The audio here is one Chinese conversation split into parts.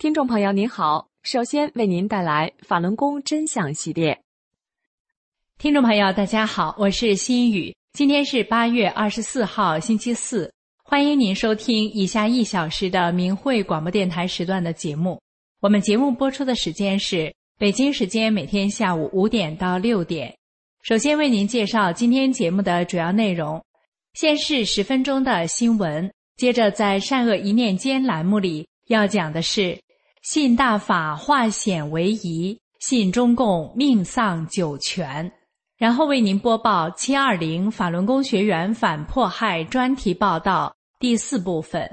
听众朋友您好，首先为您带来法轮功真相系列。听众朋友大家好，我是心雨，今天是八月二十四号星期四，欢迎您收听以下一小时的明慧广播电台时段的节目。我们节目播出的时间是北京时间每天下午五点到六点。首先为您介绍今天节目的主要内容，先是十分钟的新闻，接着在善恶一念间栏目里要讲的是。信大法化险为夷，信中共命丧九泉。然后为您播报七二零法轮功学员反迫害专题报道第四部分。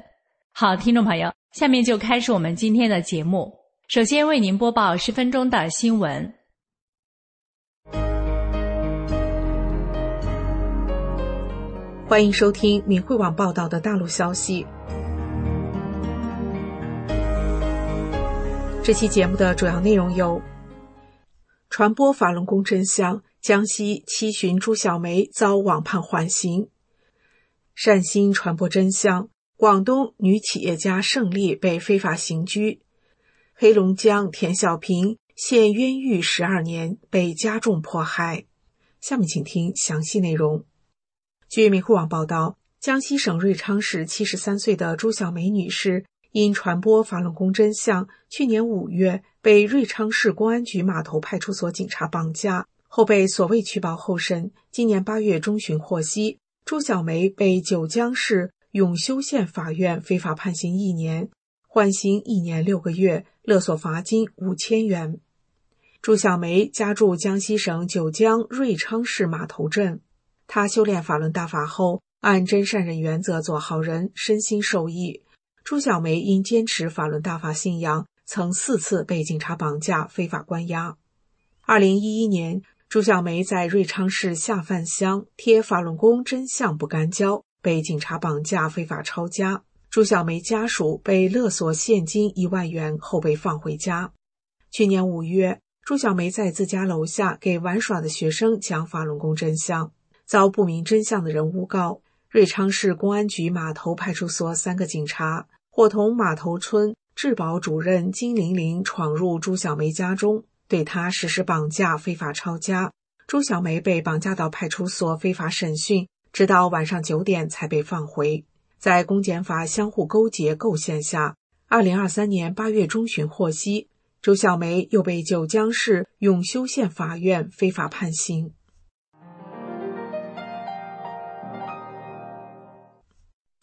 好，听众朋友，下面就开始我们今天的节目。首先为您播报十分钟的新闻。欢迎收听闽汇网报道的大陆消息。这期节目的主要内容有：传播法轮功真相，江西七旬朱小梅遭网判缓刑；善心传播真相，广东女企业家胜利被非法刑拘；黑龙江田小平现冤狱十二年，被加重迫害。下面请听详细内容。据民户网报道，江西省瑞昌市七十三岁的朱小梅女士。因传播法轮功真相，去年五月被瑞昌市公安局码头派出所警察绑架，后被所谓取保候审。今年八月中旬获悉，朱小梅被九江市永修县法院非法判刑一年，缓刑一年六个月，勒索罚金五千元。朱小梅家住江西省九江瑞昌市码头镇，她修炼法轮大法后，按真善忍原则做好人，身心受益。朱小梅因坚持法轮大法信仰，曾四次被警察绑架、非法关押。二零一一年，朱小梅在瑞昌市下饭乡贴法轮功真相不干胶，被警察绑架、非法抄家。朱小梅家属被勒索现金一万元后被放回家。去年五月，朱小梅在自家楼下给玩耍的学生讲法轮功真相，遭不明真相的人诬告。瑞昌市公安局码头派出所三个警察。伙同码头村治保主任金玲玲闯入朱小梅家中，对她实施绑架、非法抄家。朱小梅被绑架到派出所非法审讯，直到晚上九点才被放回。在公检法相互勾结构陷下，二零二三年八月中旬获悉，朱小梅又被九江市永修县法院非法判刑。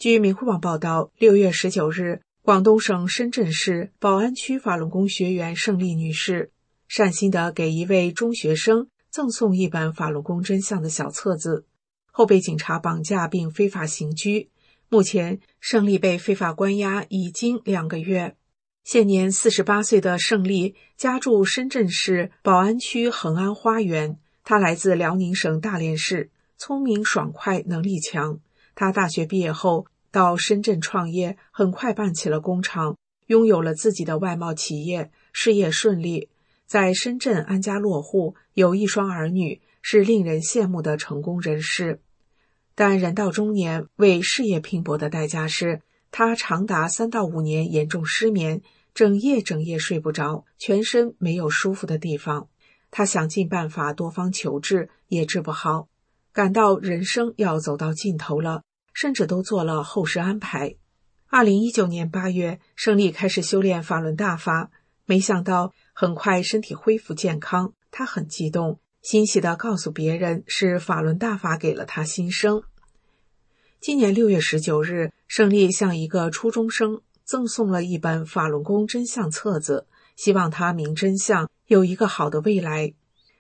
据明慧网报道，六月十九日，广东省深圳市宝安区法轮功学员胜利女士善心的给一位中学生赠送一本法轮功真相的小册子，后被警察绑架并非法刑拘。目前，胜利被非法关押已经两个月。现年四十八岁的胜利家住深圳市宝安区恒安花园，他来自辽宁省大连市，聪明爽快，能力强。他大学毕业后。到深圳创业，很快办起了工厂，拥有了自己的外贸企业，事业顺利，在深圳安家落户，有一双儿女，是令人羡慕的成功人士。但人到中年，为事业拼搏的代价是，他长达三到五年严重失眠，整夜整夜睡不着，全身没有舒服的地方。他想尽办法多方求治，也治不好，感到人生要走到尽头了。甚至都做了后事安排。二零一九年八月，胜利开始修炼法轮大法。没想到很快身体恢复健康，他很激动，欣喜地告诉别人是法轮大法给了他新生。今年六月十九日，胜利向一个初中生赠送了一本法轮功真相册子，希望他明真相，有一个好的未来。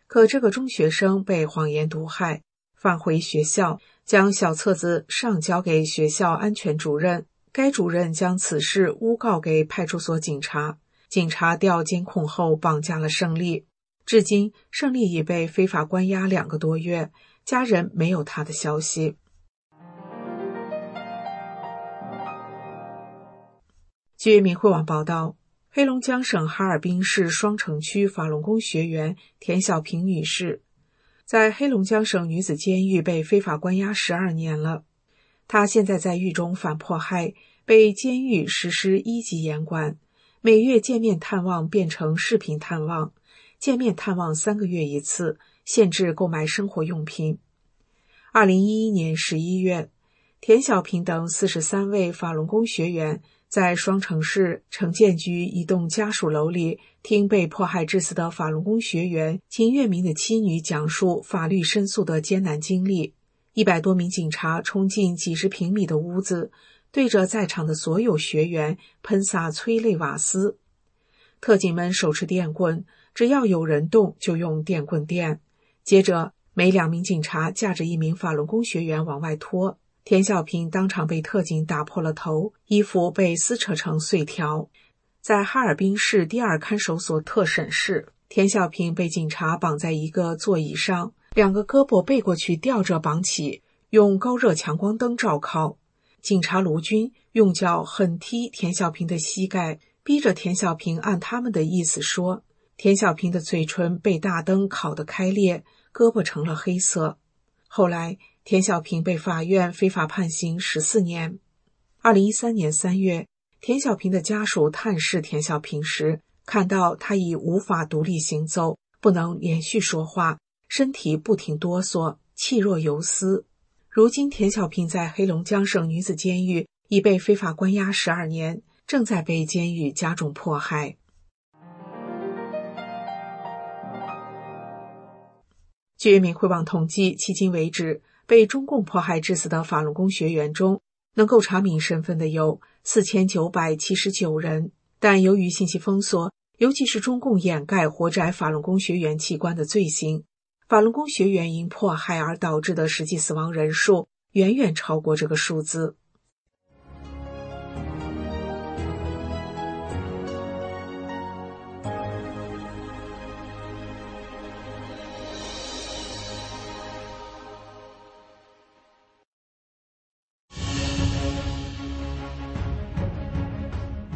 可这个中学生被谎言毒害，返回学校，将小册子上交给学校安全主任。该主任将此事诬告给派出所警察，警察调监控后绑架了胜利。至今，胜利已被非法关押两个多月，家人没有他的消息。据明慧网报道，黑龙江省哈尔滨市双城区法轮功学员田小平女士，在黑龙江省女子监狱被非法关押十二年了。她现在在狱中反迫害，被监狱实施一级严管，每月见面探望变成视频探望，见面探望三个月一次，限制购买生活用品。二零一一年十一月，田小平等四十三位法轮功学员。在双城市城建局一栋家属楼里，听被迫害致死的法轮功学员秦月明的妻女讲述法律申诉的艰难经历。一百多名警察冲进几十平米的屋子，对着在场的所有学员喷洒催泪瓦斯。特警们手持电棍，只要有人动就用电棍电。接着，每两名警察架着一名法轮功学员往外拖。田小平当场被特警打破了头，衣服被撕扯成碎条。在哈尔滨市第二看守所特审室，田小平被警察绑在一个座椅上，两个胳膊背过去吊着绑起，用高热强光灯照烤。警察卢军用脚狠踢田小平的膝盖，逼着田小平按他们的意思说。田小平的嘴唇被大灯烤得开裂，胳膊成了黑色。后来。田小平被法院非法判刑十四年。二零一三年三月，田小平的家属探视田小平时，看到他已无法独立行走，不能连续说话，身体不停哆嗦，气若游丝。如今，田小平在黑龙江省女子监狱已被非法关押十二年，正在被监狱加重迫害。据明慧网统计，迄今为止。被中共迫害致死的法轮功学员中，能够查明身份的有四千九百七十九人，但由于信息封锁，尤其是中共掩盖活摘法轮功学员器官的罪行，法轮功学员因迫害而导致的实际死亡人数远远超过这个数字。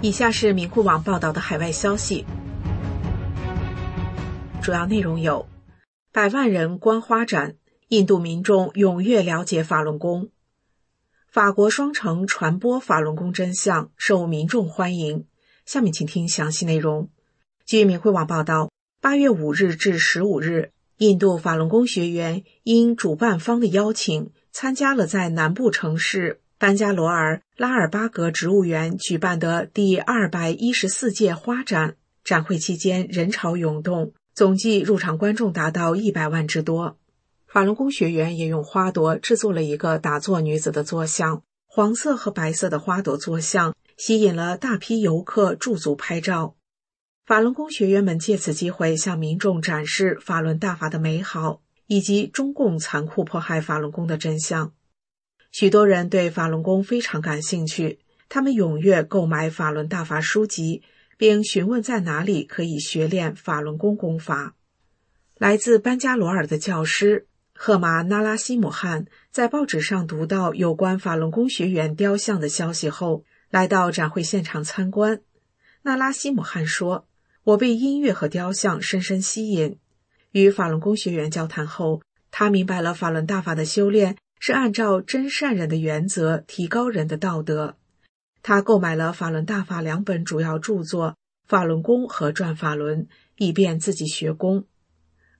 以下是明库网报道的海外消息，主要内容有：百万人观花展，印度民众踊跃了解法轮功；法国双城传播法轮功真相，受民众欢迎。下面请听详细内容。据明慧网报道，八月五日至十五日，印度法轮功学员因主办方的邀请，参加了在南部城市。班加罗尔拉尔巴格植物园举办的第二百一十四届花展，展会期间人潮涌动，总计入场观众达到一百万之多。法轮功学员也用花朵制作了一个打坐女子的坐像，黄色和白色的花朵坐像吸引了大批游客驻足拍照。法轮功学员们借此机会向民众展示法轮大法的美好，以及中共残酷迫害法轮功的真相。许多人对法轮功非常感兴趣，他们踊跃购买法轮大法书籍，并询问在哪里可以学练法轮功功法。来自班加罗尔的教师赫马纳拉西姆汗在报纸上读到有关法轮功学员雕像的消息后，来到展会现场参观。纳拉西姆汗说：“我被音乐和雕像深深吸引。与法轮功学员交谈后，他明白了法轮大法的修炼。”是按照真善人的原则提高人的道德。他购买了法轮大法两本主要著作《法轮功》和《转法轮》，以便自己学功。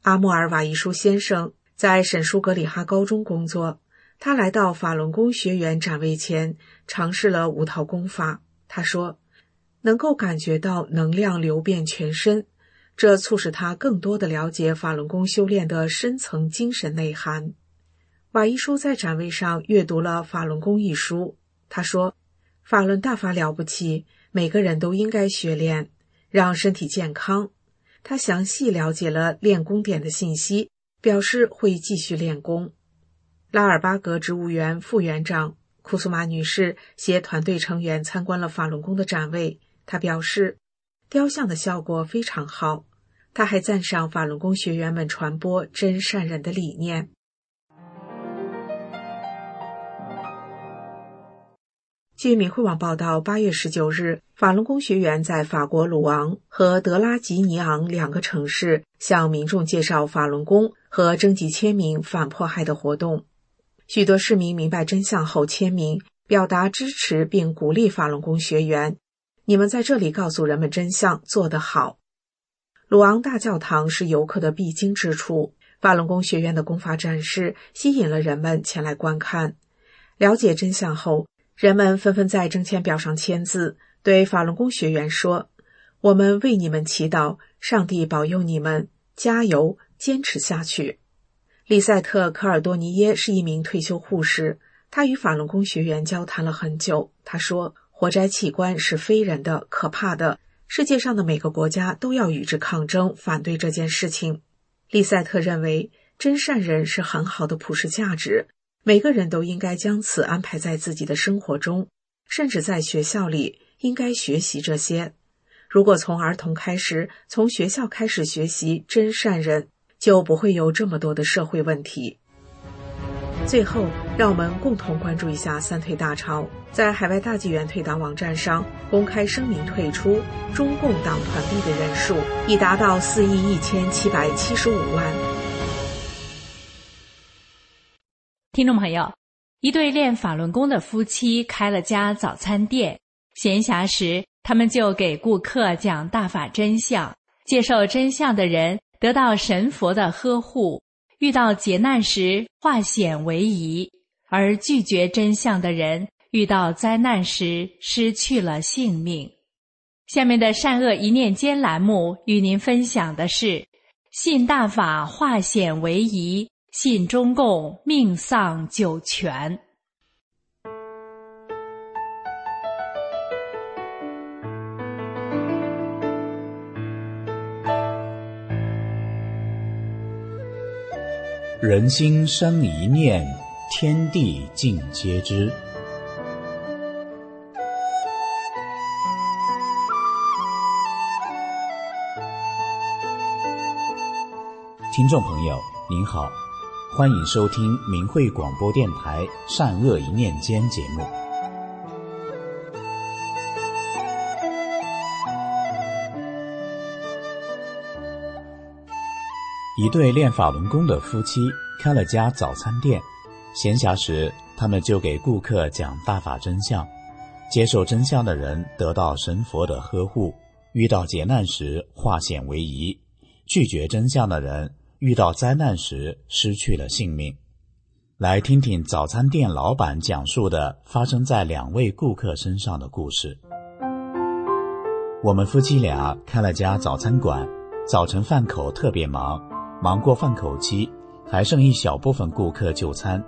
阿穆尔瓦伊舒先生在沈舒格里哈高中工作。他来到法轮功学员展位前，尝试了五套功法。他说：“能够感觉到能量流遍全身，这促使他更多的了解法轮功修炼的深层精神内涵。瓦伊舒在展位上阅读了《法轮功》一书，他说：“法轮大法了不起，每个人都应该学练，让身体健康。”他详细了解了练功点的信息，表示会继续练功。拉尔巴格植物园副园长库苏玛女士携团队成员参观了法轮功的展位。她表示，雕像的效果非常好。她还赞赏法轮功学员们传播真善忍的理念。据明慧网报道，八月十九日，法轮功学员在法国鲁昂和德拉吉尼昂两个城市向民众介绍法轮功和征集签名反迫害的活动。许多市民明白真相后签名，表达支持并鼓励法轮功学员。你们在这里告诉人们真相，做得好。鲁昂大教堂是游客的必经之处，法轮功学院的功法展示吸引了人们前来观看。了解真相后。人们纷纷在征签表上签字，对法轮功学员说：“我们为你们祈祷，上帝保佑你们，加油，坚持下去。”利塞特·科尔多尼耶是一名退休护士，他与法轮功学员交谈了很久。他说：“活摘器官是非人的、可怕的，世界上的每个国家都要与之抗争，反对这件事情。”利塞特认为，真善人是很好的普世价值。每个人都应该将此安排在自己的生活中，甚至在学校里应该学习这些。如果从儿童开始，从学校开始学习真善人，就不会有这么多的社会问题。最后，让我们共同关注一下三退大潮，在海外大纪元退党网站上公开声明退出中共党团币的人数已达到四亿一千七百七十五万。听众朋友，一对练法轮功的夫妻开了家早餐店。闲暇时，他们就给顾客讲大法真相。接受真相的人得到神佛的呵护，遇到劫难时化险为夷；而拒绝真相的人遇到灾难时失去了性命。下面的善恶一念间栏目与您分享的是：信大法化险为夷。信中共命丧九泉。人心生一念，天地尽皆知。听众朋友，您好。欢迎收听明慧广播电台《善恶一念间》节目。一对练法轮功的夫妻开了家早餐店，闲暇时他们就给顾客讲大法真相。接受真相的人得到神佛的呵护，遇到劫难时化险为夷；拒绝真相的人。遇到灾难时失去了性命，来听听早餐店老板讲述的发生在两位顾客身上的故事。我们夫妻俩开了家早餐馆，早晨饭口特别忙，忙过饭口期，还剩一小部分顾客就餐。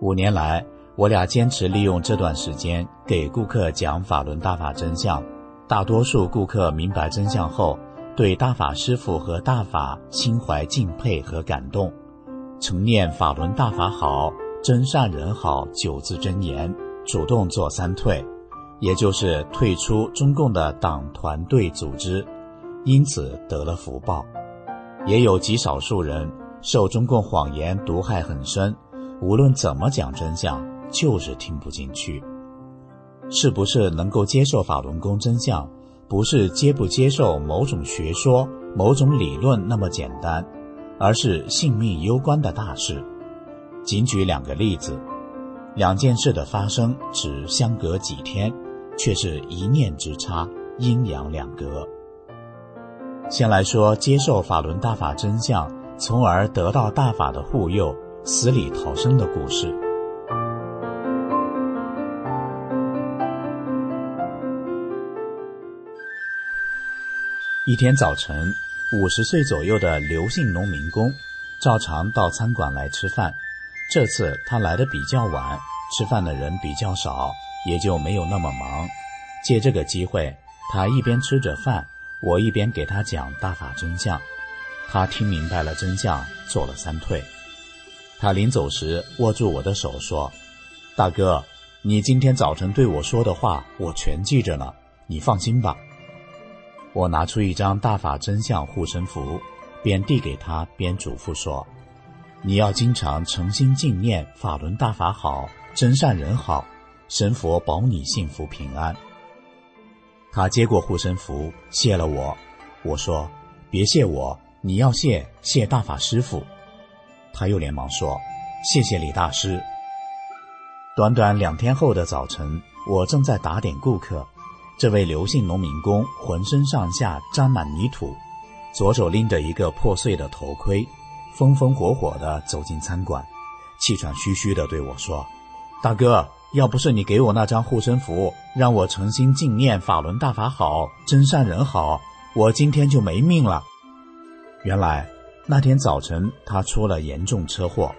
五年来，我俩坚持利用这段时间给顾客讲法轮大法真相，大多数顾客明白真相后。对大法师父和大法心怀敬佩和感动，曾念法轮大法好，真善人好九字真言，主动做三退，也就是退出中共的党团队组织，因此得了福报。也有极少数人受中共谎言毒害很深，无论怎么讲真相，就是听不进去。是不是能够接受法轮功真相？不是接不接受某种学说、某种理论那么简单，而是性命攸关的大事。仅举两个例子，两件事的发生只相隔几天，却是一念之差，阴阳两隔。先来说接受法轮大法真相，从而得到大法的护佑，死里逃生的故事。一天早晨，五十岁左右的刘姓农民工照常到餐馆来吃饭。这次他来的比较晚，吃饭的人比较少，也就没有那么忙。借这个机会，他一边吃着饭，我一边给他讲大法真相。他听明白了真相，做了三退。他临走时握住我的手说：“大哥，你今天早晨对我说的话，我全记着呢，你放心吧。”我拿出一张大法真相护身符，边递给他边嘱咐说：“你要经常诚心敬念法轮大法好，真善人好，神佛保你幸福平安。”他接过护身符，谢了我。我说：“别谢我，你要谢谢大法师父。”他又连忙说：“谢谢李大师。”短短两天后的早晨，我正在打点顾客。这位刘姓农民工浑身上下沾满泥土，左手拎着一个破碎的头盔，风风火火地走进餐馆，气喘吁吁地对我说：“大哥，要不是你给我那张护身符，让我诚心敬念法轮大法好，真善人好，我今天就没命了。”原来那天早晨他出了严重车祸。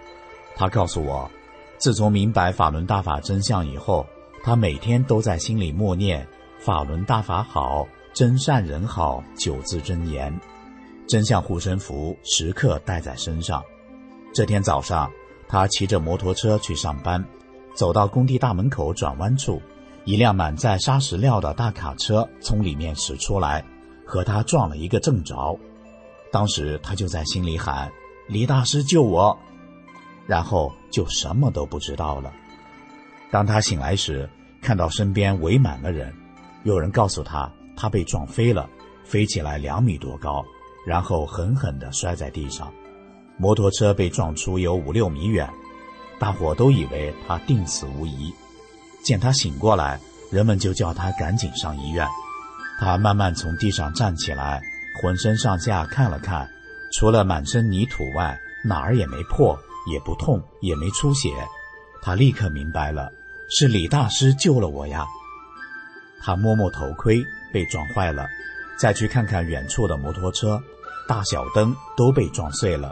他告诉我，自从明白法轮大法真相以后，他每天都在心里默念。法轮大法好，真善人好，九字真言，真相护身符时刻带在身上。这天早上，他骑着摩托车去上班，走到工地大门口转弯处，一辆满载沙石料的大卡车从里面驶出来，和他撞了一个正着。当时他就在心里喊：“李大师救我！”然后就什么都不知道了。当他醒来时，看到身边围满了人。有人告诉他，他被撞飞了，飞起来两米多高，然后狠狠地摔在地上，摩托车被撞出有五六米远，大伙都以为他定死无疑。见他醒过来，人们就叫他赶紧上医院。他慢慢从地上站起来，浑身上下看了看，除了满身泥土外，哪儿也没破，也不痛，也没出血。他立刻明白了，是李大师救了我呀。他摸摸头盔，被撞坏了，再去看看远处的摩托车，大小灯都被撞碎了。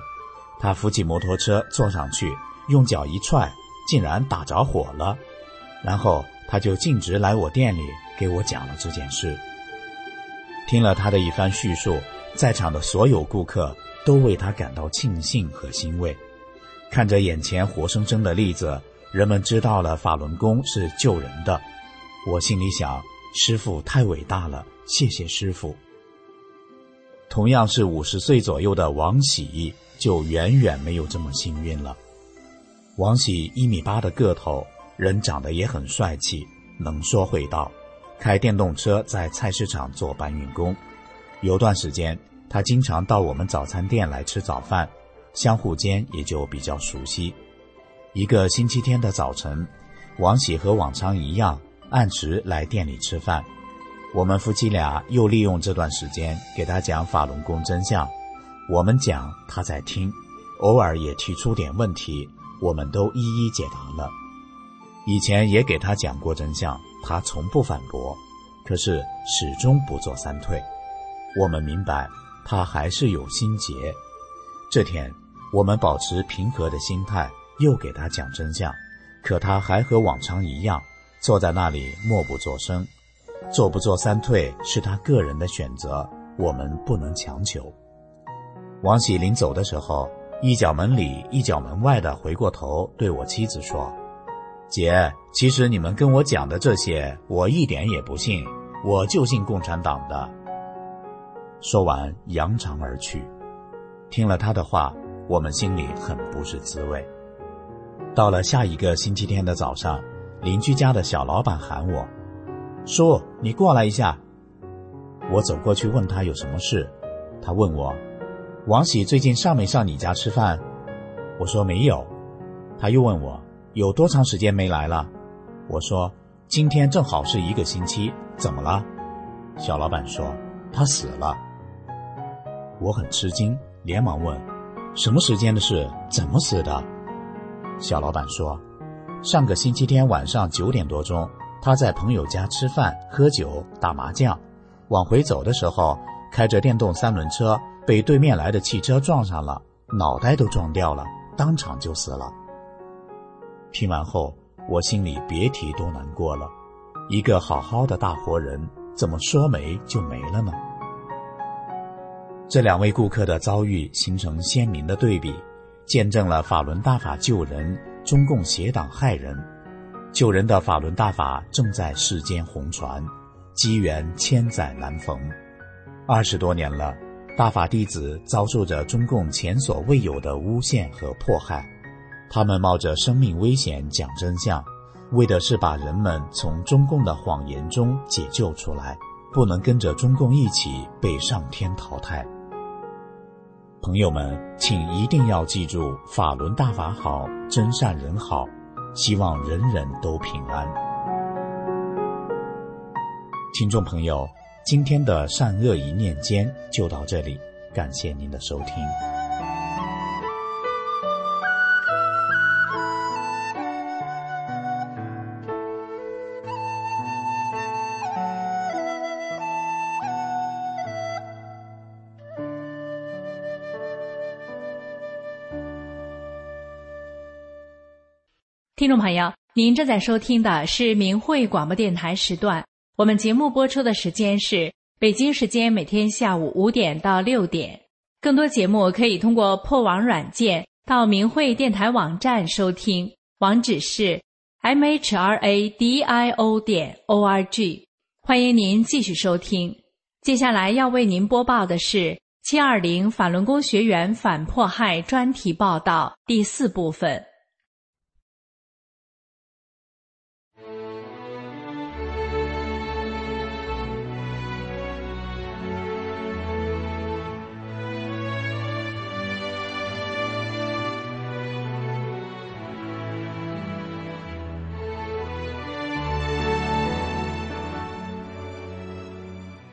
他扶起摩托车坐上去，用脚一踹，竟然打着火了。然后他就径直来我店里给我讲了这件事。听了他的一番叙述，在场的所有顾客都为他感到庆幸和欣慰。看着眼前活生生的例子，人们知道了法轮功是救人的。我心里想。师傅太伟大了，谢谢师傅。同样是五十岁左右的王喜，就远远没有这么幸运了。王喜一米八的个头，人长得也很帅气，能说会道，开电动车在菜市场做搬运工。有段时间，他经常到我们早餐店来吃早饭，相互间也就比较熟悉。一个星期天的早晨，王喜和往常一样。按时来店里吃饭，我们夫妻俩又利用这段时间给他讲法轮功真相。我们讲，他在听，偶尔也提出点问题，我们都一一解答了。以前也给他讲过真相，他从不反驳，可是始终不做三退。我们明白，他还是有心结。这天，我们保持平和的心态，又给他讲真相，可他还和往常一样。坐在那里默不作声，做不做三退是他个人的选择，我们不能强求。王喜临走的时候，一脚门里一脚门外的回过头对我妻子说：“姐，其实你们跟我讲的这些，我一点也不信，我就信共产党的。”说完扬长而去。听了他的话，我们心里很不是滋味。到了下一个星期天的早上。邻居家的小老板喊我：“叔，你过来一下。”我走过去问他有什么事。他问我：“王喜最近上没上你家吃饭？”我说：“没有。”他又问我：“有多长时间没来了？”我说：“今天正好是一个星期。”怎么了？小老板说：“他死了。”我很吃惊，连忙问：“什么时间的事？怎么死的？”小老板说。上个星期天晚上九点多钟，他在朋友家吃饭、喝酒、打麻将。往回走的时候，开着电动三轮车被对面来的汽车撞上了，脑袋都撞掉了，当场就死了。听完后，我心里别提多难过了。一个好好的大活人，怎么说没就没了呢？这两位顾客的遭遇形成鲜明的对比，见证了法轮大法救人，中共邪党害人。救人的法轮大法正在世间红传，机缘千载难逢。二十多年了，大法弟子遭受着中共前所未有的诬陷和迫害，他们冒着生命危险讲真相，为的是把人们从中共的谎言中解救出来，不能跟着中共一起被上天淘汰。朋友们，请一定要记住：法轮大法好，真善人好。希望人人都平安。听众朋友，今天的善恶一念间就到这里，感谢您的收听。朋友，您正在收听的是明慧广播电台时段。我们节目播出的时间是北京时间每天下午五点到六点。更多节目可以通过破网软件到明慧电台网站收听，网址是 mhradio 点 org。欢迎您继续收听。接下来要为您播报的是七二零法轮功学员反迫害专题报道第四部分。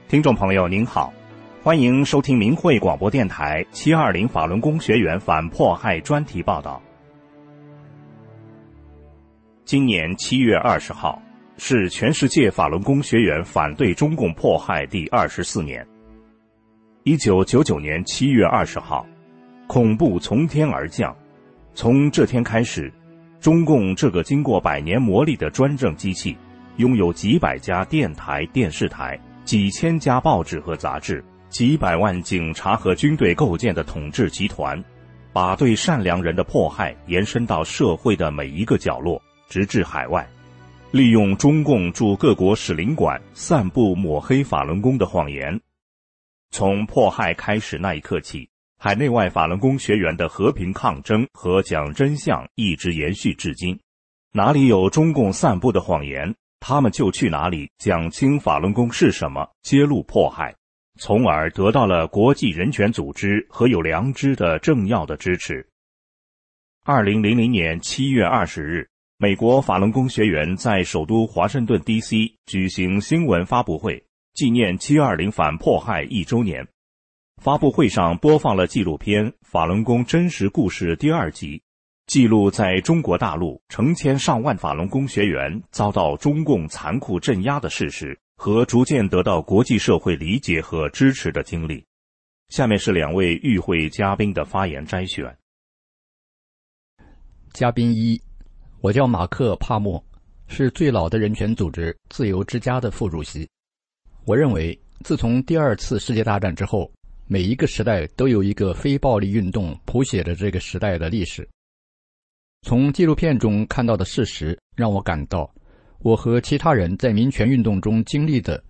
听众朋友您好，欢迎收听明慧广播电台七二零法轮功学员反迫害专题报道。今年七月二十号是全世界法轮功学员反对中共迫害第二十四年。一九九九年七月二十号，恐怖从天而降，从这天开始，中共这个经过百年磨砺的专政机器，拥有几百家电台、电视台。几千家报纸和杂志，几百万警察和军队构建的统治集团，把对善良人的迫害延伸到社会的每一个角落，直至海外，利用中共驻各国使领馆散布抹黑法轮功的谎言。从迫害开始那一刻起，海内外法轮功学员的和平抗争和讲真相一直延续至今。哪里有中共散布的谎言？他们就去哪里讲清法轮功是什么，揭露迫害，从而得到了国际人权组织和有良知的政要的支持。二零零零年七月二十日，美国法轮功学员在首都华盛顿 D.C. 举行新闻发布会，纪念七二零反迫害一周年。发布会上播放了纪录片《法轮功真实故事》第二集。记录在中国大陆成千上万法轮功学员遭到中共残酷镇压的事实和逐渐得到国际社会理解和支持的经历。下面是两位与会嘉宾的发言摘选。嘉宾一，我叫马克·帕默，是最老的人权组织“自由之家”的副主席。我认为，自从第二次世界大战之后，每一个时代都有一个非暴力运动谱写着这个时代的历史。从纪录片中看到的事实让我感到，我和其他人在民权运动中经历的，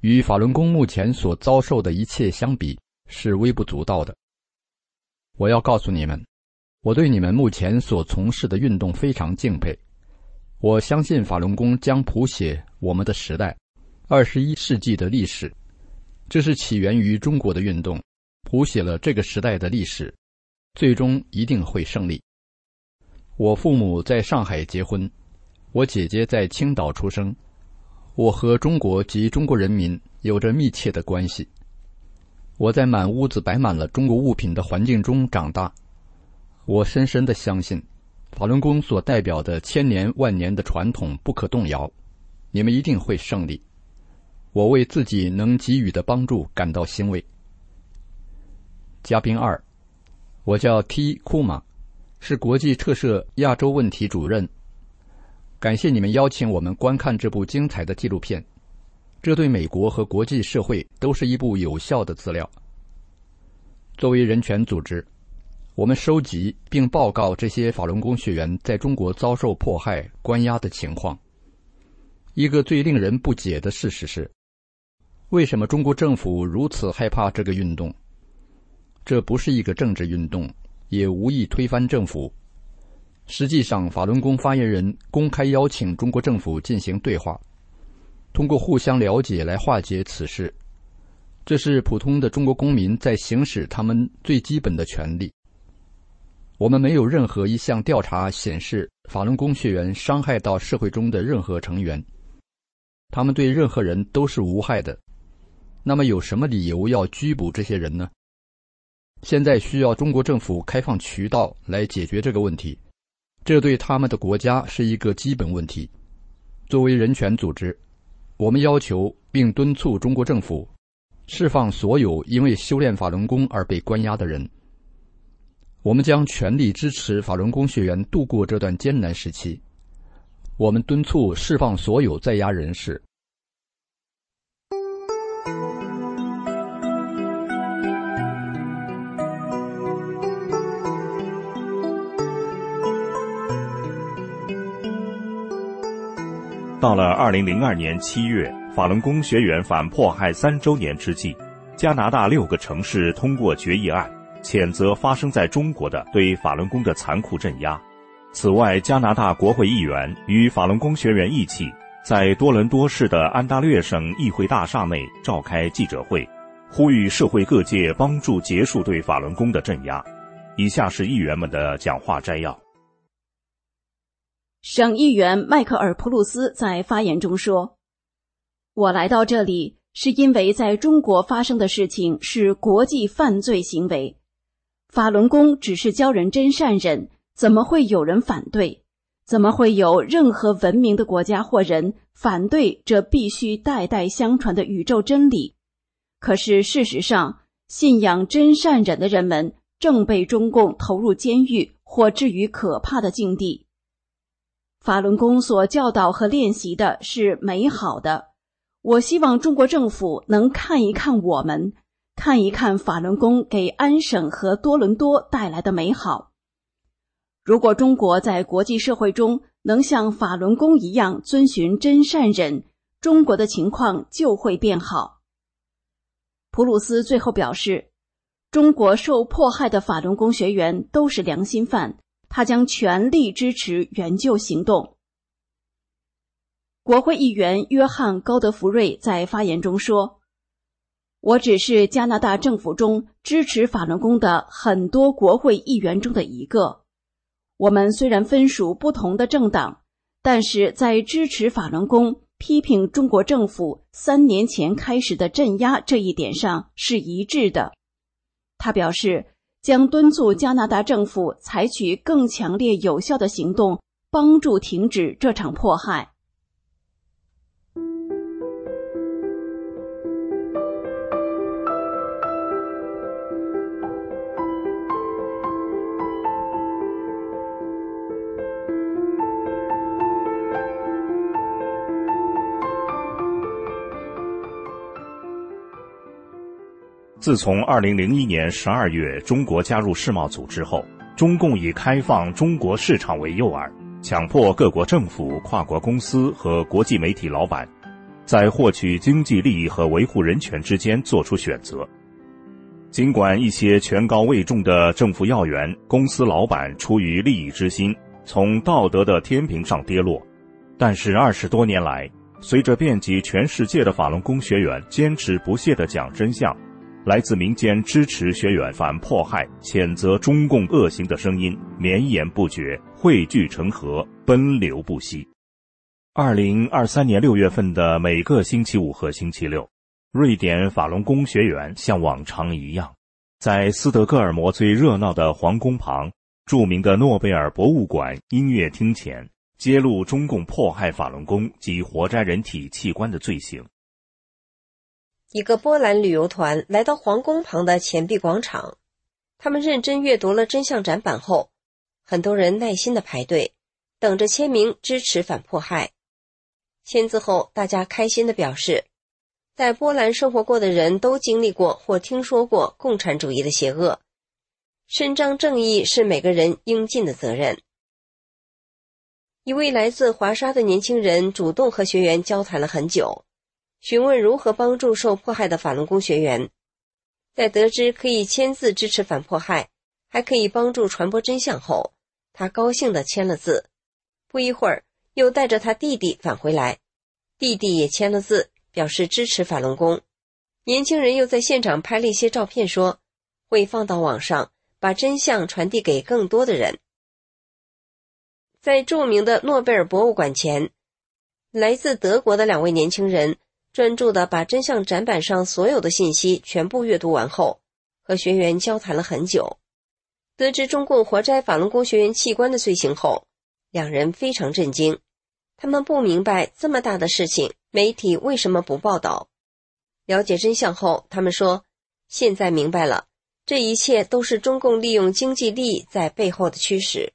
与法轮功目前所遭受的一切相比是微不足道的。我要告诉你们，我对你们目前所从事的运动非常敬佩。我相信法轮功将谱写我们的时代，二十一世纪的历史。这是起源于中国的运动，谱写了这个时代的历史，最终一定会胜利。我父母在上海结婚，我姐姐在青岛出生，我和中国及中国人民有着密切的关系。我在满屋子摆满了中国物品的环境中长大，我深深的相信，法轮功所代表的千年万年的传统不可动摇，你们一定会胜利。我为自己能给予的帮助感到欣慰。嘉宾二，我叫 T 库马，是国际特赦亚洲问题主任。感谢你们邀请我们观看这部精彩的纪录片，这对美国和国际社会都是一部有效的资料。作为人权组织，我们收集并报告这些法轮功学员在中国遭受迫害、关押的情况。一个最令人不解的事实是，为什么中国政府如此害怕这个运动？这不是一个政治运动，也无意推翻政府。实际上，法轮功发言人公开邀请中国政府进行对话，通过互相了解来化解此事。这是普通的中国公民在行使他们最基本的权利。我们没有任何一项调查显示法轮功学员伤害到社会中的任何成员，他们对任何人都是无害的。那么，有什么理由要拘捕这些人呢？现在需要中国政府开放渠道来解决这个问题，这对他们的国家是一个基本问题。作为人权组织，我们要求并敦促中国政府。释放所有因为修炼法轮功而被关押的人。我们将全力支持法轮功学员度过这段艰难时期。我们敦促释放所有在押人士。到了二零零二年七月。法轮功学员反迫害三周年之际，加拿大六个城市通过决议案，谴责发生在中国的对法轮功的残酷镇压。此外，加拿大国会议员与法轮功学员一起，在多伦多市的安大略省议会大厦内召开记者会，呼吁社会各界帮助结束对法轮功的镇压。以下是议员们的讲话摘要。省议员迈克尔·普鲁斯在发言中说。我来到这里是因为在中国发生的事情是国际犯罪行为，法轮功只是教人真善忍，怎么会有人反对？怎么会有任何文明的国家或人反对这必须代代相传的宇宙真理？可是事实上，信仰真善忍的人们正被中共投入监狱或置于可怕的境地。法轮功所教导和练习的是美好的。我希望中国政府能看一看我们，看一看法轮功给安省和多伦多带来的美好。如果中国在国际社会中能像法轮功一样遵循真善忍，中国的情况就会变好。普鲁斯最后表示，中国受迫害的法轮功学员都是良心犯，他将全力支持援救行动。国会议员约翰·高德福瑞在发言中说：“我只是加拿大政府中支持法轮功的很多国会议员中的一个。我们虽然分属不同的政党，但是在支持法轮功、批评中国政府三年前开始的镇压这一点上是一致的。”他表示，将敦促加拿大政府采取更强烈有效的行动，帮助停止这场迫害。自从二零零一年十二月中国加入世贸组织后，中共以开放中国市场为诱饵，强迫各国政府、跨国公司和国际媒体老板，在获取经济利益和维护人权之间做出选择。尽管一些权高位重的政府要员、公司老板出于利益之心，从道德的天平上跌落，但是二十多年来，随着遍及全世界的法轮功学员坚持不懈地讲真相。来自民间支持学员反迫害、谴责中共恶行的声音绵延不绝、汇聚成河、奔流不息。二零二三年六月份的每个星期五和星期六，瑞典法轮功学员像往常一样，在斯德哥尔摩最热闹的皇宫旁、著名的诺贝尔博物馆音乐厅前，揭露中共迫害法轮功及活摘人体器官的罪行。一个波兰旅游团来到皇宫旁的钱币广场，他们认真阅读了真相展板后，很多人耐心的排队，等着签名支持反迫害。签字后，大家开心的表示，在波兰生活过的人都经历过或听说过共产主义的邪恶，伸张正义是每个人应尽的责任。一位来自华沙的年轻人主动和学员交谈了很久。询问如何帮助受迫害的法轮功学员，在得知可以签字支持反迫害，还可以帮助传播真相后，他高兴地签了字。不一会儿，又带着他弟弟返回来，弟弟也签了字，表示支持法轮功。年轻人又在现场拍了一些照片，说会放到网上，把真相传递给更多的人。在著名的诺贝尔博物馆前，来自德国的两位年轻人。专注的把真相展板上所有的信息全部阅读完后，和学员交谈了很久。得知中共活摘法轮功学员器官的罪行后，两人非常震惊。他们不明白这么大的事情，媒体为什么不报道？了解真相后，他们说：“现在明白了，这一切都是中共利用经济利益在背后的驱使。”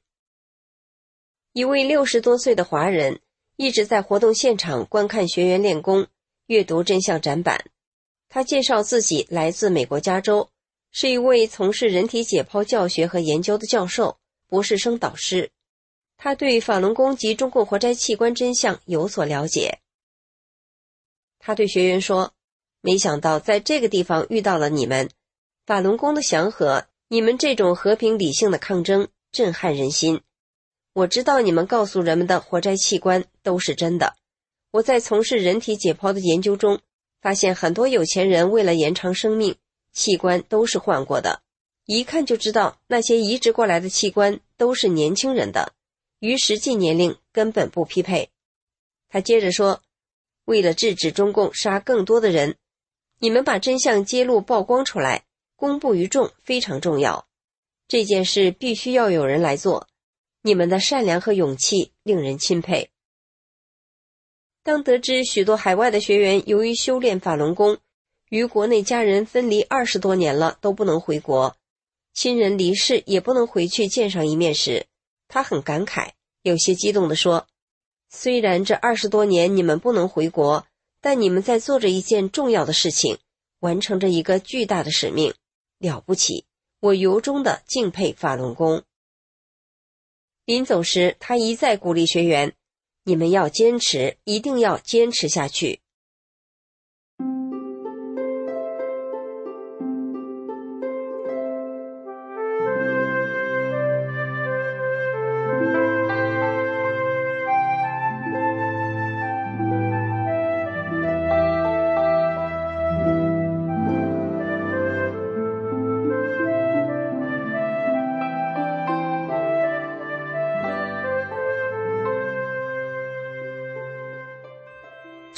一位六十多岁的华人一直在活动现场观看学员练功。阅读真相展板，他介绍自己来自美国加州，是一位从事人体解剖教学和研究的教授、博士生导师。他对法轮功及中共活摘器官真相有所了解。他对学员说：“没想到在这个地方遇到了你们，法轮功的祥和，你们这种和平理性的抗争震撼人心。我知道你们告诉人们的活摘器官都是真的。”我在从事人体解剖的研究中，发现很多有钱人为了延长生命，器官都是换过的，一看就知道那些移植过来的器官都是年轻人的，与实际年龄根本不匹配。他接着说：“为了制止中共杀更多的人，你们把真相揭露曝光出来，公布于众非常重要。这件事必须要有人来做，你们的善良和勇气令人钦佩。”当得知许多海外的学员由于修炼法轮功，与国内家人分离二十多年了都不能回国，亲人离世也不能回去见上一面时，他很感慨，有些激动地说：“虽然这二十多年你们不能回国，但你们在做着一件重要的事情，完成着一个巨大的使命，了不起！我由衷的敬佩法轮功。”临走时，他一再鼓励学员。你们要坚持，一定要坚持下去。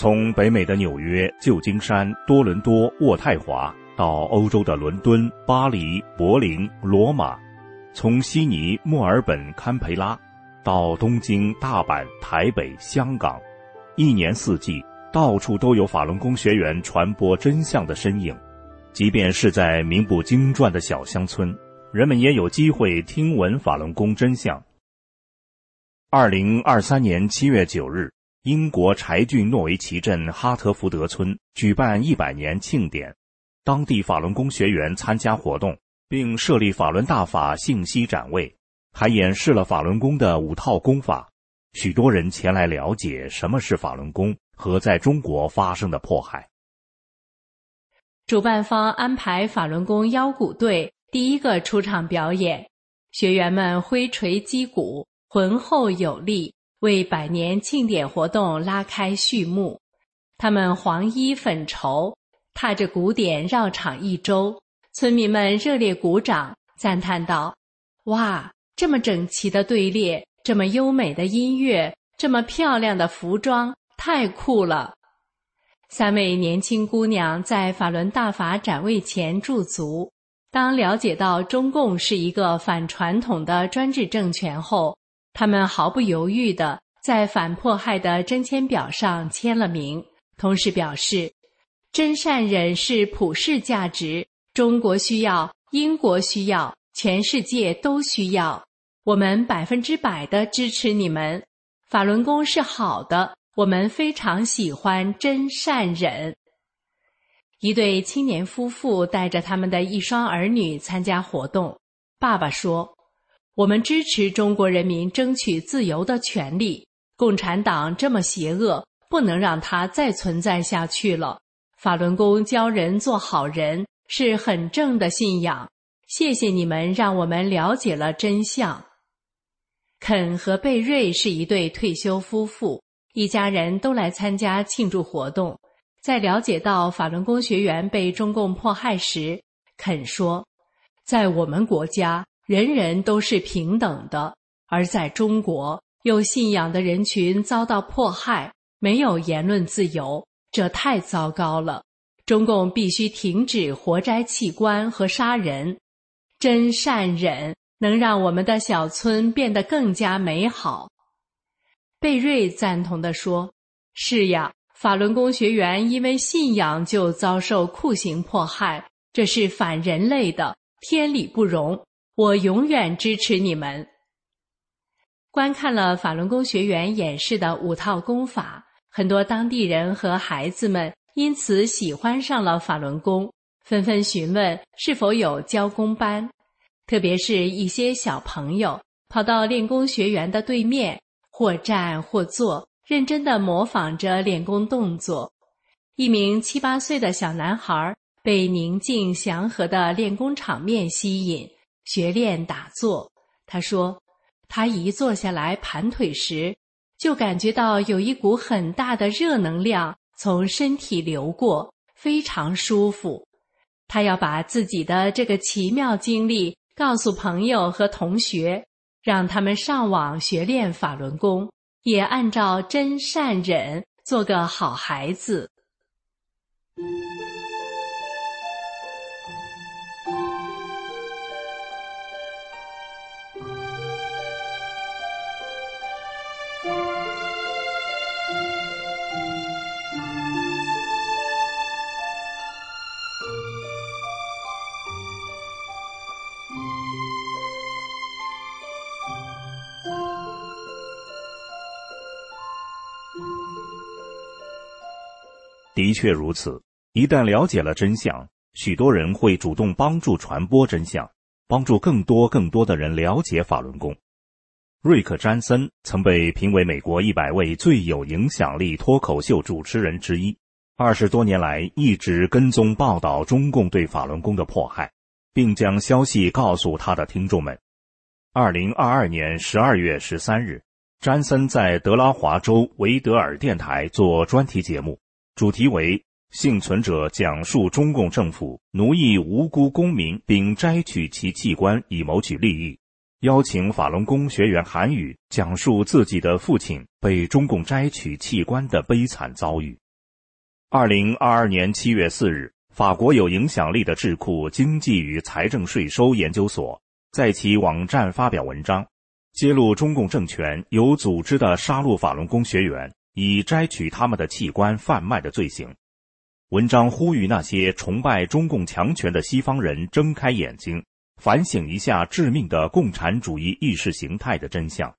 从北美的纽约、旧金山、多伦多、渥太华，到欧洲的伦敦、巴黎、柏林、罗马；从悉尼、墨尔本、堪培拉，到东京、大阪、台北、香港，一年四季，到处都有法轮功学员传播真相的身影。即便是在名不经传的小乡村，人们也有机会听闻法轮功真相。二零二三年七月九日。英国柴郡诺维奇镇哈特福德村举办一百年庆典，当地法轮功学员参加活动，并设立法轮大法信息展位，还演示了法轮功的五套功法。许多人前来了解什么是法轮功和在中国发生的迫害。主办方安排法轮功腰鼓队第一个出场表演，学员们挥锤击鼓，浑厚有力。为百年庆典活动拉开序幕，他们黄衣粉绸，踏着鼓点绕场一周，村民们热烈鼓掌，赞叹道：“哇，这么整齐的队列，这么优美的音乐，这么漂亮的服装，太酷了！”三位年轻姑娘在法轮大法展位前驻足，当了解到中共是一个反传统的专制政权后。他们毫不犹豫地在反迫害的真签表上签了名，同时表示：“真善忍是普世价值，中国需要，英国需要，全世界都需要。我们百分之百的支持你们。法轮功是好的，我们非常喜欢真善忍。一对青年夫妇带着他们的一双儿女参加活动。爸爸说：“我们支持中国人民争取自由的权利。共产党这么邪恶，不能让它再存在下去了。法轮功教人做好人，是很正的信仰。谢谢你们，让我们了解了真相。”肯和贝瑞是一对退休夫妇，一家人都来参加庆祝活动。在了解到法轮功学员被中共迫害时，肯说：“在我们国家，人人都是平等的；而在中国，有信仰的人群遭到迫害，没有言论自由，这太糟糕了。中共必须停止活摘器官和杀人，真善忍能让我们的小村变得更加美好。”贝瑞赞同地说：“是呀。”法轮功学员因为信仰就遭受酷刑迫害，这是反人类的，天理不容。我永远支持你们。观看了法轮功学员演示的五套功法，很多当地人和孩子们因此喜欢上了法轮功，纷纷询问是否有教功班。特别是一些小朋友跑到练功学员的对面，或站或坐。认真的模仿着练功动作，一名七八岁的小男孩被宁静祥和的练功场面吸引，学练打坐。他说：“他一坐下来盘腿时，就感觉到有一股很大的热能量从身体流过，非常舒服。他要把自己的这个奇妙经历告诉朋友和同学，让他们上网学练法轮功。”也按照真善忍做个好孩子。的确如此，一旦了解了真相，许多人会主动帮助传播真相，帮助更多更多的人了解法轮功。瑞克·詹森曾被评为美国一百位最有影响力脱口秀主持人之一，二十多年来一直跟踪报道中共对法轮功的迫害，并将消息告诉他的听众们。二零二二年十二月十三日，詹森在德拉华州维德尔电台做专题节目。主题为幸存者讲述中共政府奴役无辜公民并摘取其器官以谋取利益，邀请法轮功学员韩宇讲述自己的父亲被中共摘取器官的悲惨遭遇。二零二二年七月四日，法国有影响力的智库经济与财政税收研究所在其网站发表文章，揭露中共政权有组织的杀戮法轮功学员。以摘取他们的器官贩卖的罪行，文章呼吁那些崇拜中共强权的西方人睁开眼睛，反省一下致命的共产主义意识形态的真相。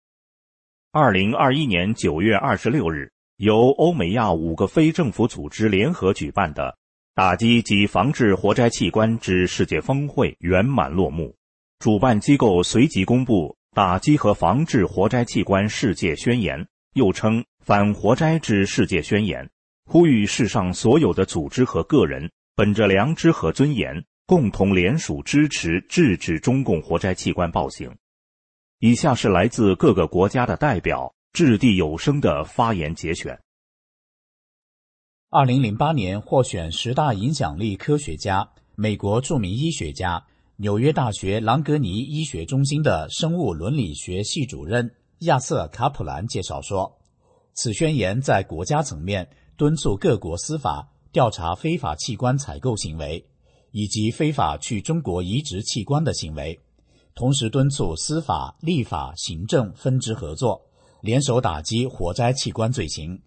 二零二一年九月二十六日，由欧美亚五个非政府组织联合举办的打击及防治活摘器官之世界峰会圆满落幕。主办机构随即公布《打击和防治活摘器官世界宣言》，又称。反活摘之世界宣言，呼吁世上所有的组织和个人，本着良知和尊严，共同联署支持制止中共活摘器官暴行。以下是来自各个国家的代表掷地有声的发言节选。二零零八年获选十大影响力科学家，美国著名医学家、纽约大学朗格尼医学中心的生物伦理学系主任亚瑟卡普兰介绍说。此宣言在国家层面敦促各国司法调查非法器官采购行为，以及非法去中国移植器官的行为，同时敦促司法、立法、行政分支合作，联手打击活摘器官罪行。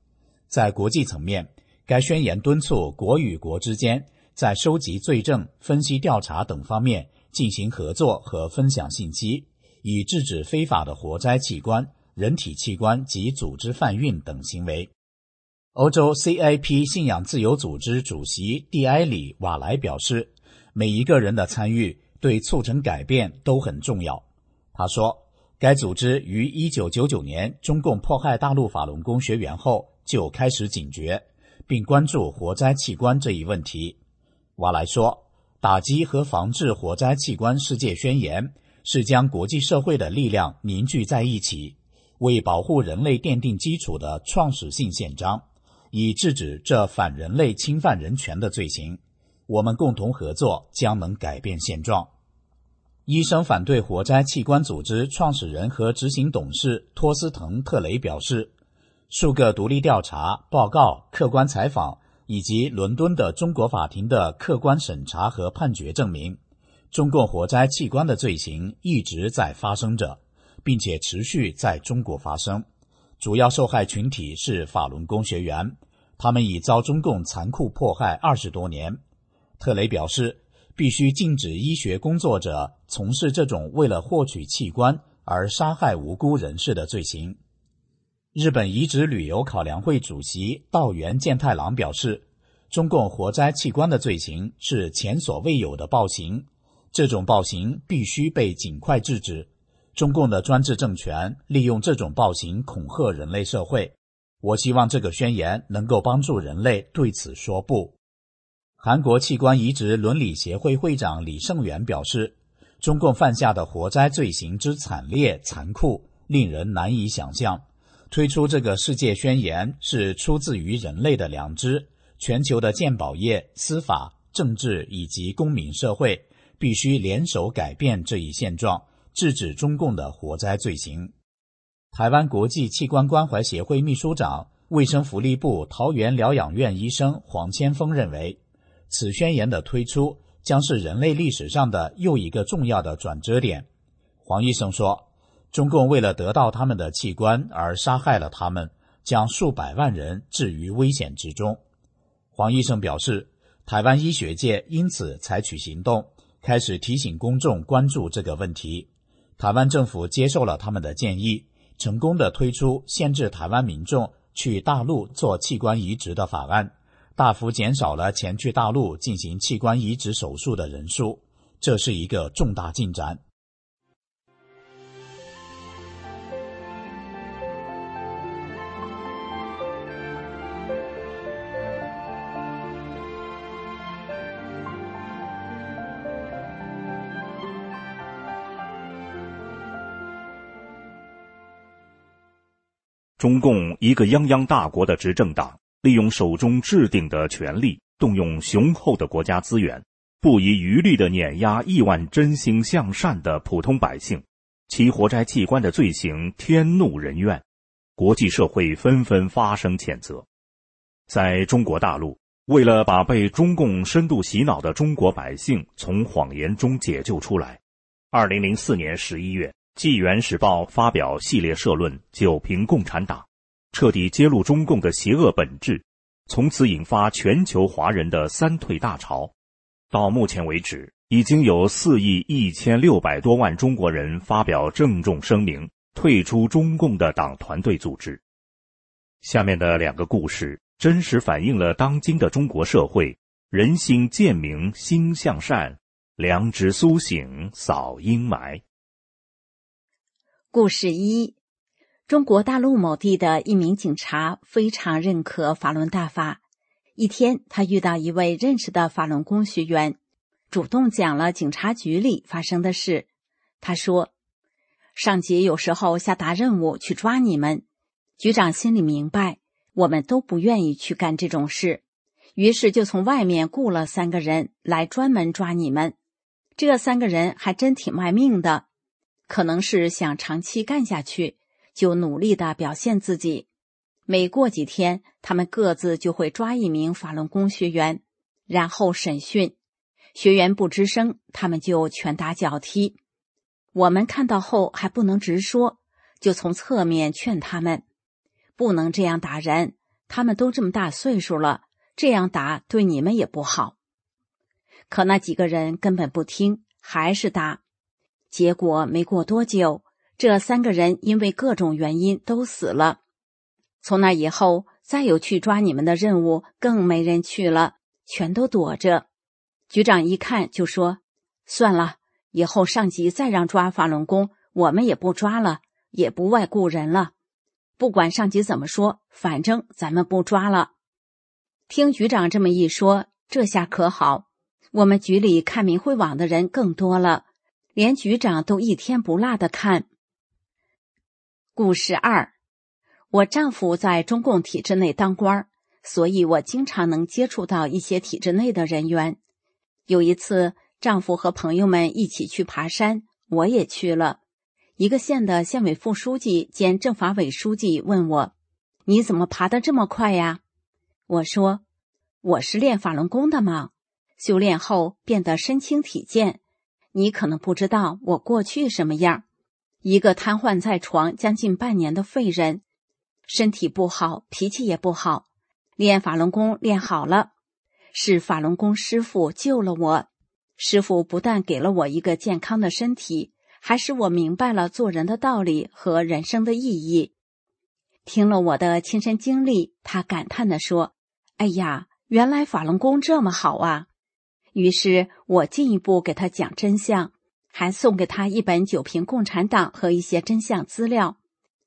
在国际层面，该宣言敦促国与国之间在收集罪证、分析调查等方面进行合作和分享信息，以制止非法的活摘器官、人体器官及组织贩运等行为。欧洲 CIP 信仰自由组织主席蒂埃里·瓦莱表示：“每一个人的参与对促成改变都很重要。”他说。该组织于1999年中共迫害大陆法轮功学员后就开始警觉，并关注活摘器官这一问题。瓦莱说：“打击和防治活摘器官世界宣言是将国际社会的力量凝聚在一起，为保护人类奠定基础的创始性宪章，以制止这反人类、侵犯人权的罪行。我们共同合作，将能改变现状。”医生反对活摘器官组织创始人和执行董事托斯滕·特雷表示：“数个独立调查报告、客观采访以及伦敦的中国法庭的客观审查和判决证明，中共活摘器官的罪行一直在发生着，并且持续在中国发生。主要受害群体是法轮功学员，他们已遭中共残酷迫害二十多年。”特雷表示。必须禁止医学工作者从事这种为了获取器官而杀害无辜人士的罪行。日本移植旅游考量会主席道元健太郎表示，中共活摘器官的罪行是前所未有的暴行，这种暴行必须被尽快制止。中共的专制政权利用这种暴行恐吓人类社会。我希望这个宣言能够帮助人类对此说不。韩国器官移植伦理协会会长李胜元表示：“中共犯下的活摘罪行之惨烈残酷，令人难以想象。推出这个世界宣言是出自于人类的良知。全球的鉴宝业、司法、政治以及公民社会必须联手改变这一现状，制止中共的火灾罪行。”台湾国际器官关怀协会秘书长、卫生福利部桃园疗养院医生黄千峰认为。此宣言的推出将是人类历史上的又一个重要的转折点。黄医生说：“中共为了得到他们的器官而杀害了他们，将数百万人置于危险之中。”黄医生表示，台湾医学界因此采取行动，开始提醒公众关注这个问题。台湾政府接受了他们的建议，成功的推出限制台湾民众去大陆做器官移植的法案。大幅减少了前去大陆进行器官移植手术的人数，这是一个重大进展。中共一个泱泱大国的执政党。利用手中制定的权力，动用雄厚的国家资源，不遗余力地碾压亿万真心向善的普通百姓，其活摘器官的罪行天怒人怨，国际社会纷纷发声谴责。在中国大陆，为了把被中共深度洗脑的中国百姓从谎言中解救出来，二零零四年十一月，《纪元时报》发表系列社论，九评共产党。彻底揭露中共的邪恶本质，从此引发全球华人的三退大潮。到目前为止，已经有四亿一千六百多万中国人发表郑重声明，退出中共的党团队组织。下面的两个故事，真实反映了当今的中国社会人心渐明心向善，良知苏醒扫阴霾。故事一。中国大陆某地的一名警察非常认可法轮大法。一天，他遇到一位认识的法轮功学员，主动讲了警察局里发生的事。他说：“上级有时候下达任务去抓你们，局长心里明白，我们都不愿意去干这种事，于是就从外面雇了三个人来专门抓你们。这三个人还真挺卖命的，可能是想长期干下去。”就努力的表现自己，每过几天，他们各自就会抓一名法轮功学员，然后审讯。学员不吱声，他们就拳打脚踢。我们看到后还不能直说，就从侧面劝他们不能这样打人。他们都这么大岁数了，这样打对你们也不好。可那几个人根本不听，还是打。结果没过多久，这三个人因为各种原因都死了。从那以后，再有去抓你们的任务，更没人去了，全都躲着。局长一看就说：“算了，以后上级再让抓法轮功，我们也不抓了，也不外雇人了。不管上级怎么说，反正咱们不抓了。”听局长这么一说，这下可好。我们局里看明会网的人更多了，连局长都一天不落的看。故事二，我丈夫在中共体制内当官所以我经常能接触到一些体制内的人员。有一次，丈夫和朋友们一起去爬山，我也去了。一个县的县委副书记兼政法委书记问我：“你怎么爬得这么快呀？”我说：“我是练法轮功的嘛。”修炼后变得身轻体健，你可能不知道我过去什么样。一个瘫痪在床将近半年的废人，身体不好，脾气也不好。练法轮功练好了，是法轮功师傅救了我。师傅不但给了我一个健康的身体，还使我明白了做人的道理和人生的意义。听了我的亲身经历，他感叹地说：“哎呀，原来法轮功这么好啊！”于是我进一步给他讲真相，还送给他一本《九瓶共产党》和一些真相资料，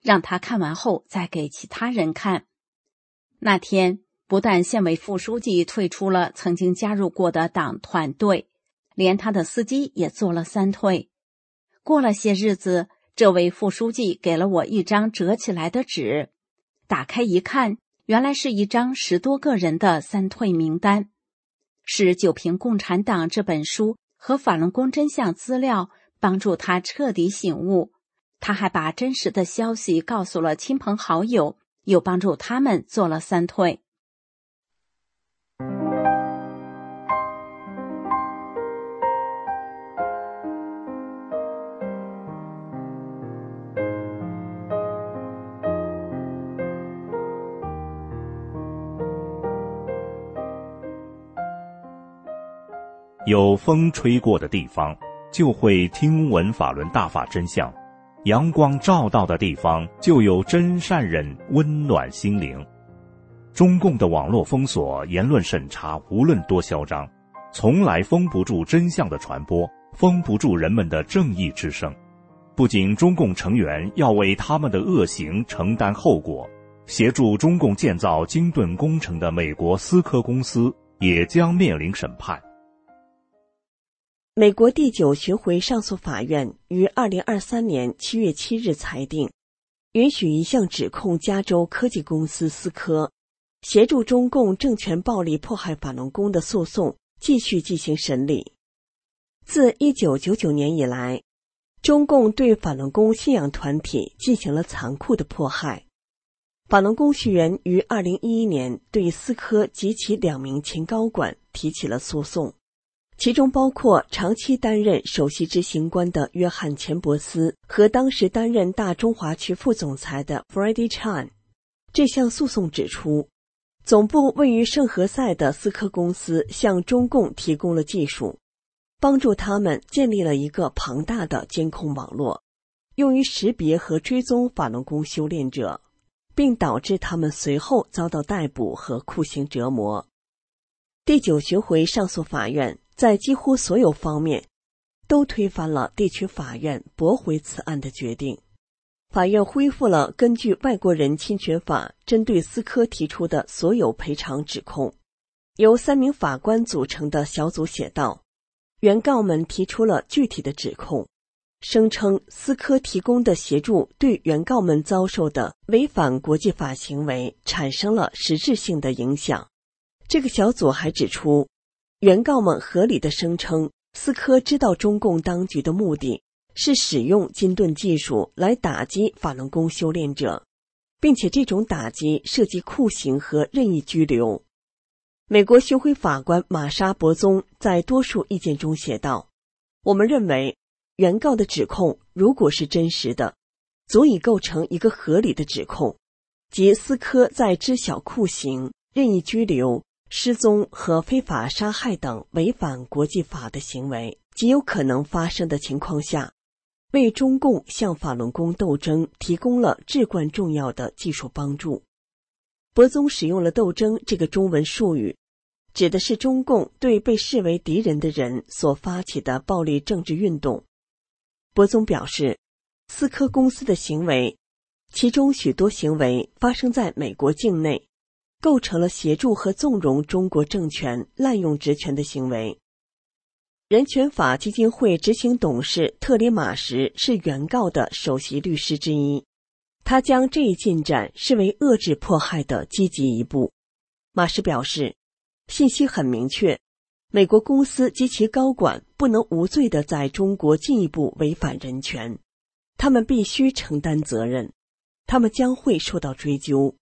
让他看完后再给其他人看。那天不但县委副书记退出了曾经加入过的党团队，连他的司机也做了三退。过了些日子，这位副书记给了我一张折起来的纸，打开一看，原来是一张十多个人的三退名单。是《九评共产党》这本书和法轮功真相资料帮助他彻底醒悟，他还把真实的消息告诉了亲朋好友，又帮助他们做了三退。有风吹过的地方，就会听闻法轮大法真相；阳光照到的地方，就有真善人温暖心灵。中共的网络封锁、言论审查，无论多嚣张，从来封不住真相的传播，封不住人们的正义之声。不仅中共成员要为他们的恶行承担后果，协助中共建造金盾工程的美国思科公司也将面临审判。美国第九巡回上诉法院于二零二三年七月七日裁定，允许一项指控加州科技公司思科协助中共政权暴力迫害法轮功的诉讼继续进行审理。自一九九九年以来，中共对法轮功信仰团体进行了残酷的迫害。法轮功学员于二零一一年对思科及其两名前高管提起了诉讼。其中包括长期担任首席执行官的约翰·钱伯斯和当时担任大中华区副总裁的 Freddie Chan。这项诉讼指出，总部位于圣何塞的思科公司向中共提供了技术，帮助他们建立了一个庞大的监控网络，用于识别和追踪法轮功修炼者，并导致他们随后遭到逮捕和酷刑折磨。第九巡回上诉法院。在几乎所有方面，都推翻了地区法院驳回此案的决定。法院恢复了根据外国人侵权法针对思科提出的所有赔偿指控。由三名法官组成的小组写道：“原告们提出了具体的指控，声称思科提供的协助对原告们遭受的违反国际法行为产生了实质性的影响。”这个小组还指出。原告们合理的声称，思科知道中共当局的目的是使用金盾技术来打击法轮功修炼者，并且这种打击涉及酷刑和任意拘留。美国巡回法官玛莎·博宗在多数意见中写道：“我们认为，原告的指控如果是真实的，足以构成一个合理的指控，即思科在知晓酷刑、任意拘留。”失踪和非法杀害等违反国际法的行为极有可能发生的情况下，为中共向法轮功斗争提供了至关重要的技术帮助。博宗使用了“斗争”这个中文术语，指的是中共对被视为敌人的人所发起的暴力政治运动。博宗表示，思科公司的行为，其中许多行为发生在美国境内。构成了协助和纵容中国政权滥用职权的行为。人权法基金会执行董事特里马什是原告的首席律师之一，他将这一进展视为遏制迫害的积极一步。马什表示，信息很明确，美国公司及其高管不能无罪的在中国进一步违反人权，他们必须承担责任，他们将会受到追究。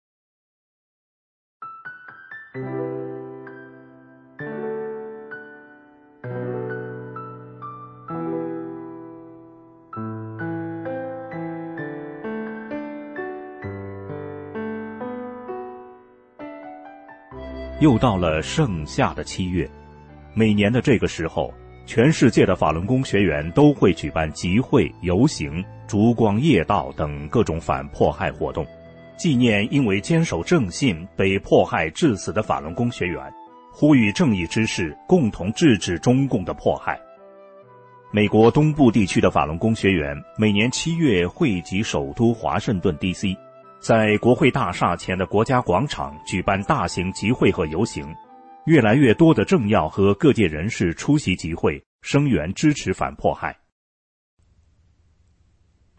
又到了盛夏的七月，每年的这个时候，全世界的法轮功学员都会举办集会、游行、烛光夜道等各种反迫害活动。纪念因为坚守正信被迫害致死的法轮功学员，呼吁正义之士共同制止中共的迫害。美国东部地区的法轮功学员每年七月汇集首都华盛顿 D.C，在国会大厦前的国家广场举办大型集会和游行，越来越多的政要和各界人士出席集会，声援支持反迫害。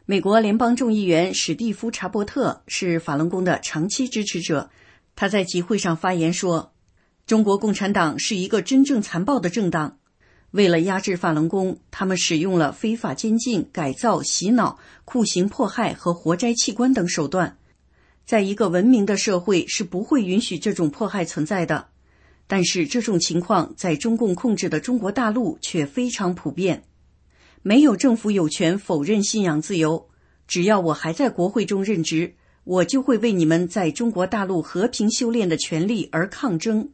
美国联邦众议员史蒂夫·查伯特是法轮功的长期支持者。他在集会上发言说：“中国共产党是一个真正残暴的政党，为了压制法轮功，他们使用了非法监禁、改造、洗脑、酷刑迫害和活摘器官等手段。在一个文明的社会是不会允许这种迫害存在的。但是这种情况在中共控制的中国大陆却非常普遍。”没有政府有权否认信仰自由。只要我还在国会中任职，我就会为你们在中国大陆和平修炼的权利而抗争。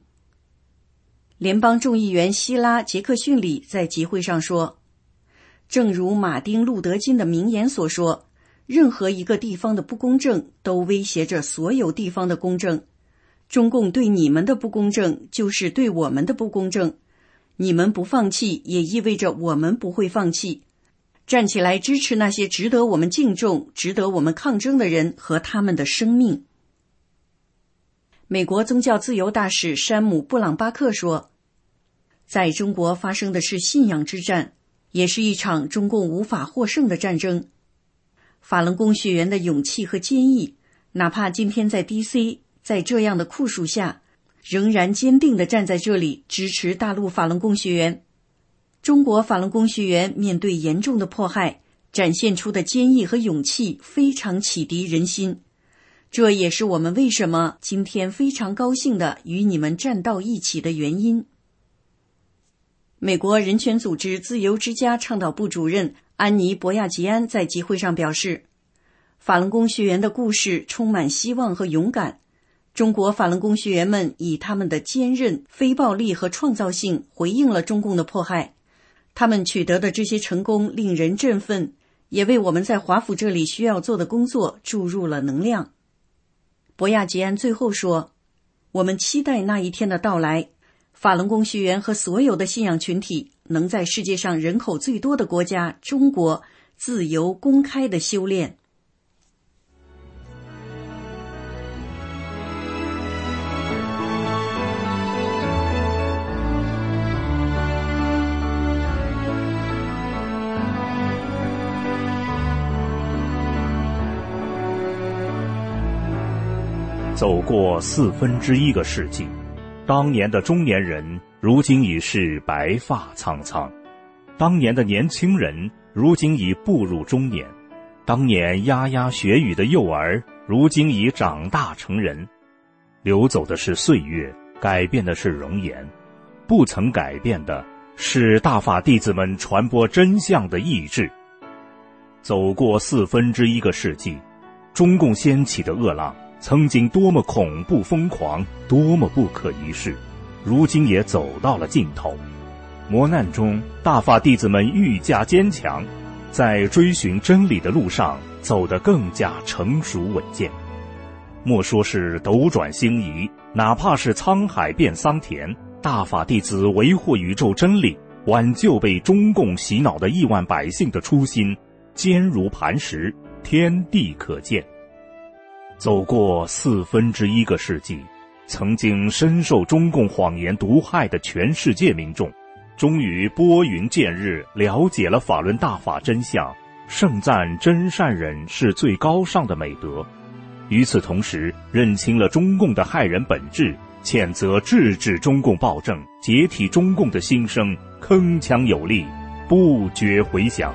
联邦众议员希拉·杰克逊里在集会上说：“正如马丁·路德·金的名言所说，任何一个地方的不公正都威胁着所有地方的公正。中共对你们的不公正，就是对我们的不公正。”你们不放弃，也意味着我们不会放弃。站起来支持那些值得我们敬重、值得我们抗争的人和他们的生命。美国宗教自由大使山姆·布朗巴克说：“在中国发生的是信仰之战，也是一场中共无法获胜的战争。法轮功学员的勇气和坚毅，哪怕今天在 D.C.，在这样的酷暑下。”仍然坚定地站在这里支持大陆法轮功学员。中国法轮功学员面对严重的迫害，展现出的坚毅和勇气非常启迪人心。这也是我们为什么今天非常高兴的与你们站到一起的原因。美国人权组织自由之家倡导部主任安妮·博亚吉安在集会上表示：“法轮功学员的故事充满希望和勇敢。”中国法轮功学员们以他们的坚韧、非暴力和创造性回应了中共的迫害，他们取得的这些成功令人振奋，也为我们在华府这里需要做的工作注入了能量。博亚吉安最后说：“我们期待那一天的到来，法轮功学员和所有的信仰群体能在世界上人口最多的国家中国自由公开的修炼。”走过四分之一个世纪，当年的中年人如今已是白发苍苍；当年的年轻人如今已步入中年；当年牙牙学语的幼儿如今已长大成人。流走的是岁月，改变的是容颜，不曾改变的是大法弟子们传播真相的意志。走过四分之一个世纪，中共掀起的恶浪。曾经多么恐怖疯狂，多么不可一世，如今也走到了尽头。磨难中，大法弟子们愈加坚强，在追寻真理的路上走得更加成熟稳健。莫说是斗转星移，哪怕是沧海变桑田，大法弟子维护宇宙真理、挽救被中共洗脑的亿万百姓的初心，坚如磐石，天地可见。走过四分之一个世纪，曾经深受中共谎言毒害的全世界民众。终于拨云见日，了解了法轮大法真相，盛赞真善忍是最高尚的美德。与此同时，认清了中共的害人本质，谴责制止中共暴政、解体中共的心声，铿锵有力，不绝回响。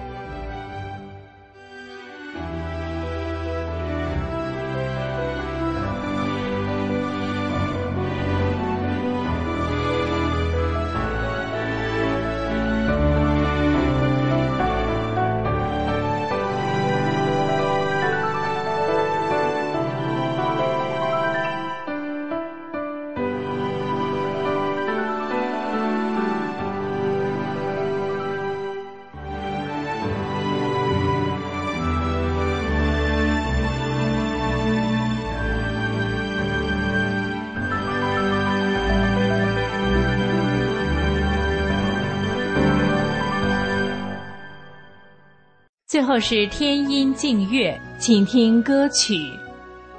最后是天音静月，请听歌曲《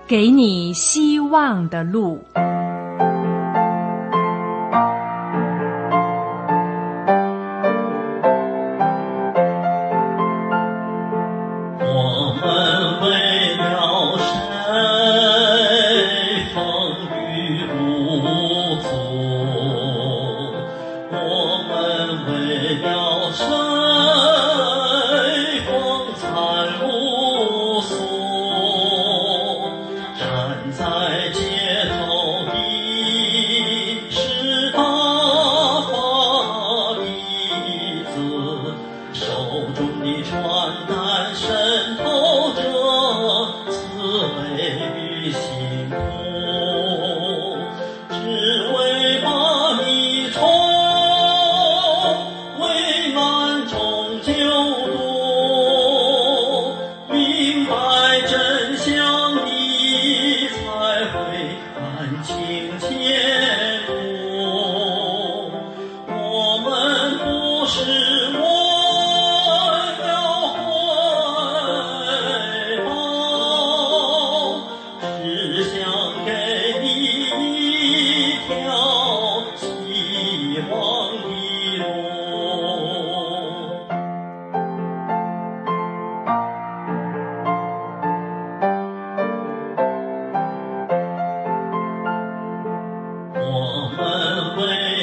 给你希望的路》。听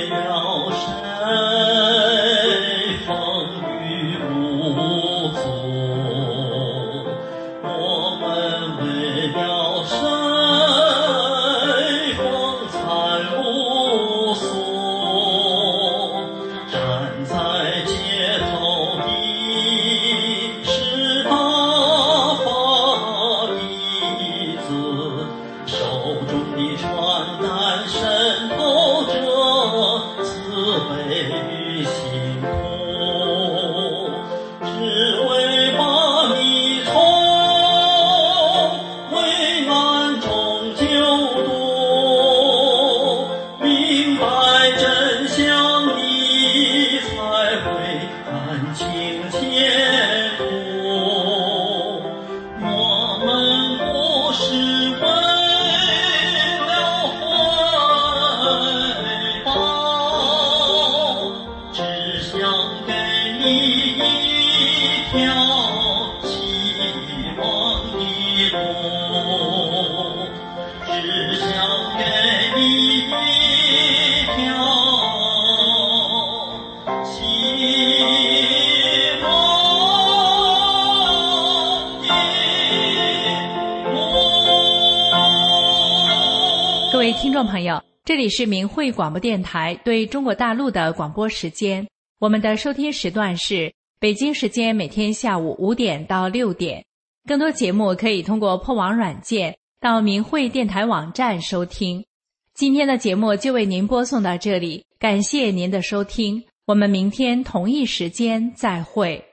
是明慧广播电台对中国大陆的广播时间。我们的收听时段是北京时间每天下午五点到六点。更多节目可以通过破网软件到明慧电台网站收听。今天的节目就为您播送到这里，感谢您的收听，我们明天同一时间再会。